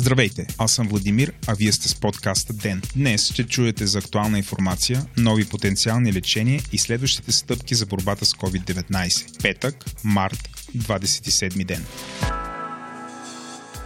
Здравейте, аз съм Владимир, а вие сте с подкаста ДЕН. Днес ще чуете за актуална информация, нови потенциални лечения и следващите стъпки за борбата с COVID-19. Петък, март, 27 ден.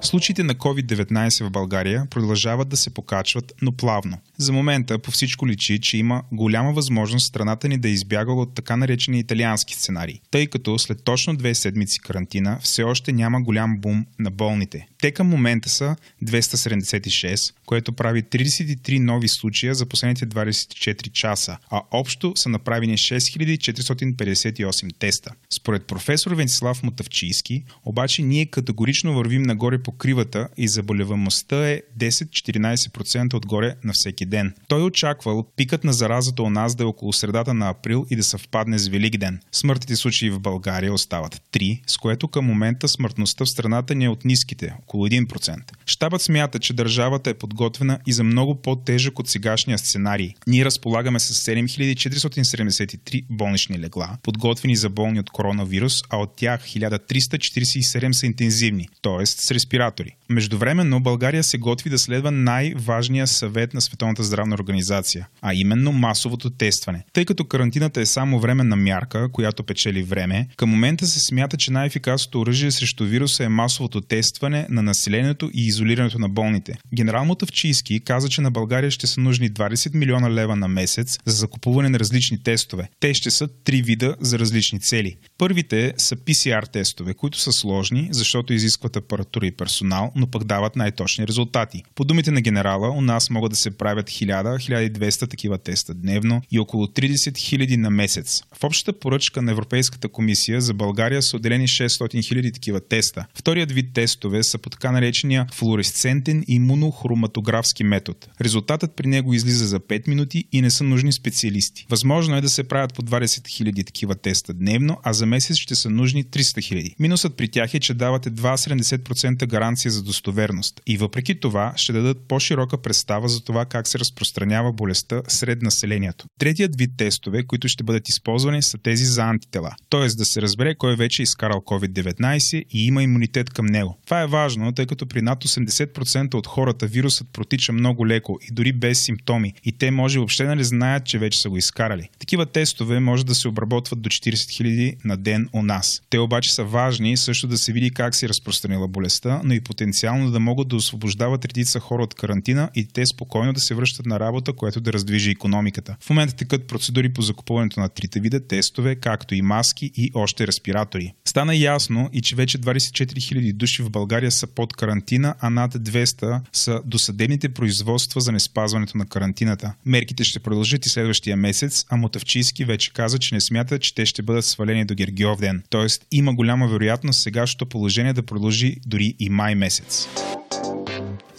Случаите на COVID-19 в България продължават да се покачват, но плавно. За момента по всичко личи, че има голяма възможност страната ни да е избягала от така наречения италиански сценарий, тъй като след точно две седмици карантина все още няма голям бум на болните. Те към момента са 276, което прави 33 нови случая за последните 24 часа, а общо са направени 6458 теста. Според професор Венцислав Мотавчийски, обаче ние категорично вървим нагоре по кривата и заболеваемостта е 10-14% отгоре на всеки ден. Той очаквал пикът на заразата у нас да е около средата на април и да съвпадне с Великден. Смъртните случаи в България остават 3, с което към момента смъртността в страната ни е от ниските, около 1%. Штабът смята, че държавата е подготвена и за много по-тежък от сегашния сценарий. Ние разполагаме с 7473 болнични легла, подготвени за болни от коронавирус, а от тях 1347 са интензивни, т.е. с респиратори. Междувременно България се готви да следва най-важния съвет на Световната здравна организация, а именно масовото тестване. Тъй като карантината е само временна мярка, която печели време, към момента се смята, че най-ефикасното оръжие срещу вируса е масовото тестване на населението и изолирането на болните. Генерал Мотавчийски каза, че на България ще са нужни 20 милиона лева на месец за закупуване на различни тестове. Те ще са три вида за различни цели. Първите са PCR тестове, които са сложни, защото изискват апаратура и персонал, но пък дават най-точни резултати. По думите на генерала, у нас могат да се правят 1000-1200 такива теста дневно и около 30 000 на месец. В общата поръчка на Европейската комисия за България са отделени 600 000 такива теста. Вторият вид тестове са по така наречения флуоресцентен имунохроматографски метод. Резултатът при него излиза за 5 минути и не са нужни специалисти. Възможно е да се правят по 20 000 такива теста дневно, а за месец ще са нужни 300 000. Минусът при тях е, че давате 2,70% гаранция за достоверност и въпреки това ще дадат по-широка представа за това как се разпространява болестта сред населението. Третият вид тестове, които ще бъдат използвани са тези за антитела, т.е. да се разбере кой вече е изкарал COVID-19 и има имунитет към него. Това е важно, тъй като при над 80% от хората вирусът протича много леко и дори без симптоми и те може въобще не знаят, че вече са го изкарали. Такива тестове може да се обработват до 40 000 на ден у нас. Те обаче са важни също да се види как се е разпространила болестта, но и потенциално да могат да освобождават редица хора от карантина и те спокойно да се връщат на работа, което да раздвижи економиката. В момента текат процедури по закупуването на трите вида тестове, както и маски и още респиратори. Стана ясно и че вече 24 000 души в България са под карантина, а над 200 са досъдебните производства за неспазването на карантината. Мерките ще продължат и следващия месец, а Мотавчийски вече каза, че не смята, че те ще бъдат свалени до Гергиов ден. Тоест има голяма вероятност сегашното положение да продължи дори и май месец.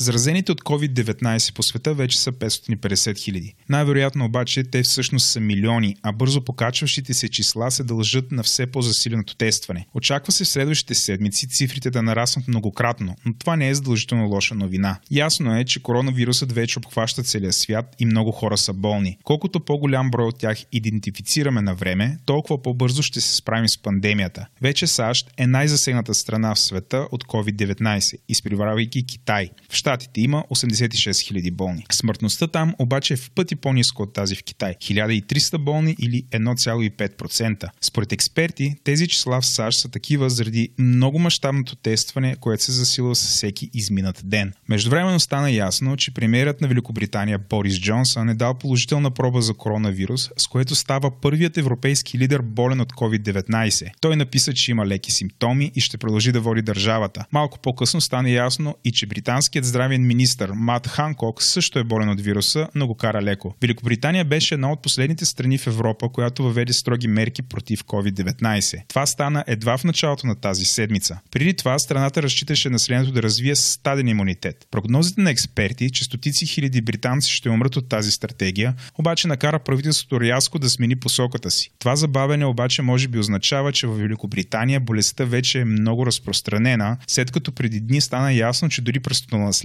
Заразените от COVID-19 по света вече са 550 хиляди. Най-вероятно обаче те всъщност са милиони, а бързо покачващите се числа се дължат на все по-засиленото тестване. Очаква се в следващите седмици цифрите да нараснат многократно, но това не е задължително лоша новина. Ясно е, че коронавирусът вече обхваща целия свят и много хора са болни. Колкото по-голям брой от тях идентифицираме на време, толкова по-бързо ще се справим с пандемията. Вече САЩ е най-засегната страна в света от COVID-19, изпреварвайки Китай. В Штатите има 86 000 болни. Смъртността там обаче е в пъти по-ниска от тази в Китай 1300 болни или 1,5%. Според експерти, тези числа в САЩ са такива заради много мащабното тестване, което се засилва с всеки изминат ден. Междувременно стана ясно, че премиерът на Великобритания Борис Джонсън е дал положителна проба за коронавирус, с което става първият европейски лидер болен от COVID-19. Той написа, че има леки симптоми и ще продължи да води държавата. Малко по-късно стана ясно и че британският здравен министр Мат Ханкок също е болен от вируса, но го кара леко. Великобритания беше една от последните страни в Европа, която въведе строги мерки против COVID-19. Това стана едва в началото на тази седмица. Преди това страната разчиташе населението да развие стаден имунитет. Прогнозите на експерти, че стотици хиляди британци ще умрат от тази стратегия, обаче накара правителството рязко да смени посоката си. Това забавене обаче може би означава, че в Великобритания болестта вече е много разпространена, след като преди дни стана ясно, че дори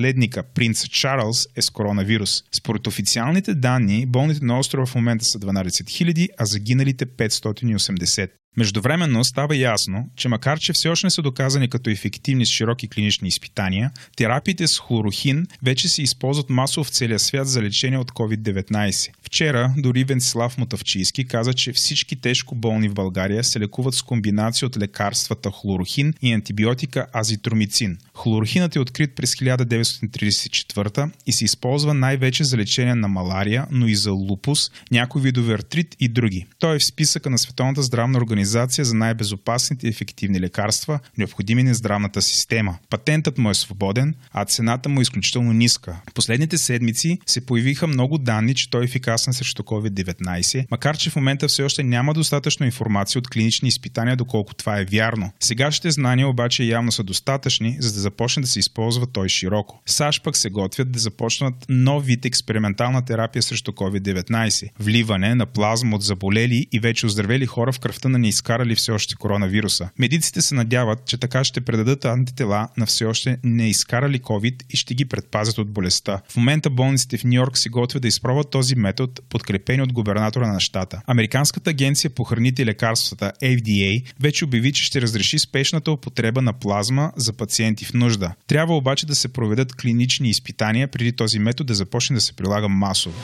престолонаследника принц Чарлз е с коронавирус. Според официалните данни, болните на острова в момента са 12 000, а загиналите 580. Междувременно става ясно, че макар че все още не са доказани като ефективни с широки клинични изпитания, терапиите с хлорохин вече се използват масово в целия свят за лечение от COVID-19. Вчера дори Венцислав Мотавчийски каза, че всички тежко болни в България се лекуват с комбинация от лекарствата хлорохин и антибиотика азитромицин. Хлорохинът е открит през 1934 и се използва най-вече за лечение на малария, но и за лупус, някои видове артрит и други. Той е в списъка на Световната здравна организация за най-безопасните и ефективни лекарства, необходими на здравната система. Патентът му е свободен, а цената му е изключително ниска. Последните седмици се появиха много данни, че той е ефикасен срещу COVID-19, макар че в момента все още няма достатъчно информация от клинични изпитания, доколко това е вярно. Сегашните знания обаче явно са достатъчни, за да започне да се използва той широко. САЩ пък се готвят да започнат нов вид експериментална терапия срещу COVID-19 – вливане на плазма от заболели и вече оздравели хора в кръвта на неизкарали все още коронавируса. Медиците се надяват, че така ще предадат антитела на все още не изкарали COVID и ще ги предпазят от болестта. В момента болниците в Нью Йорк се готвят да изпробват този метод, подкрепени от губернатора на щата. Американската агенция по храните и лекарствата FDA вече обяви, че ще разреши спешната употреба на плазма за пациенти в нужда. Трябва обаче да се проведат клинични изпитания преди този метод да започне да се прилага масово.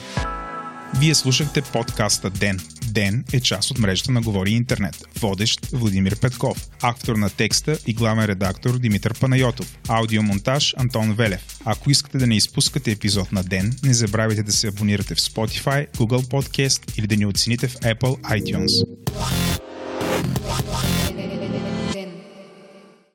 Вие слушахте подкаста Ден. Ден е част от мрежата на Говори Интернет. Водещ Владимир Петков. Автор на текста и главен редактор Димитър Панайотов. Аудиомонтаж Антон Велев. Ако искате да не изпускате епизод на Ден, не забравяйте да се абонирате в Spotify, Google Podcast или да ни оцените в Apple iTunes.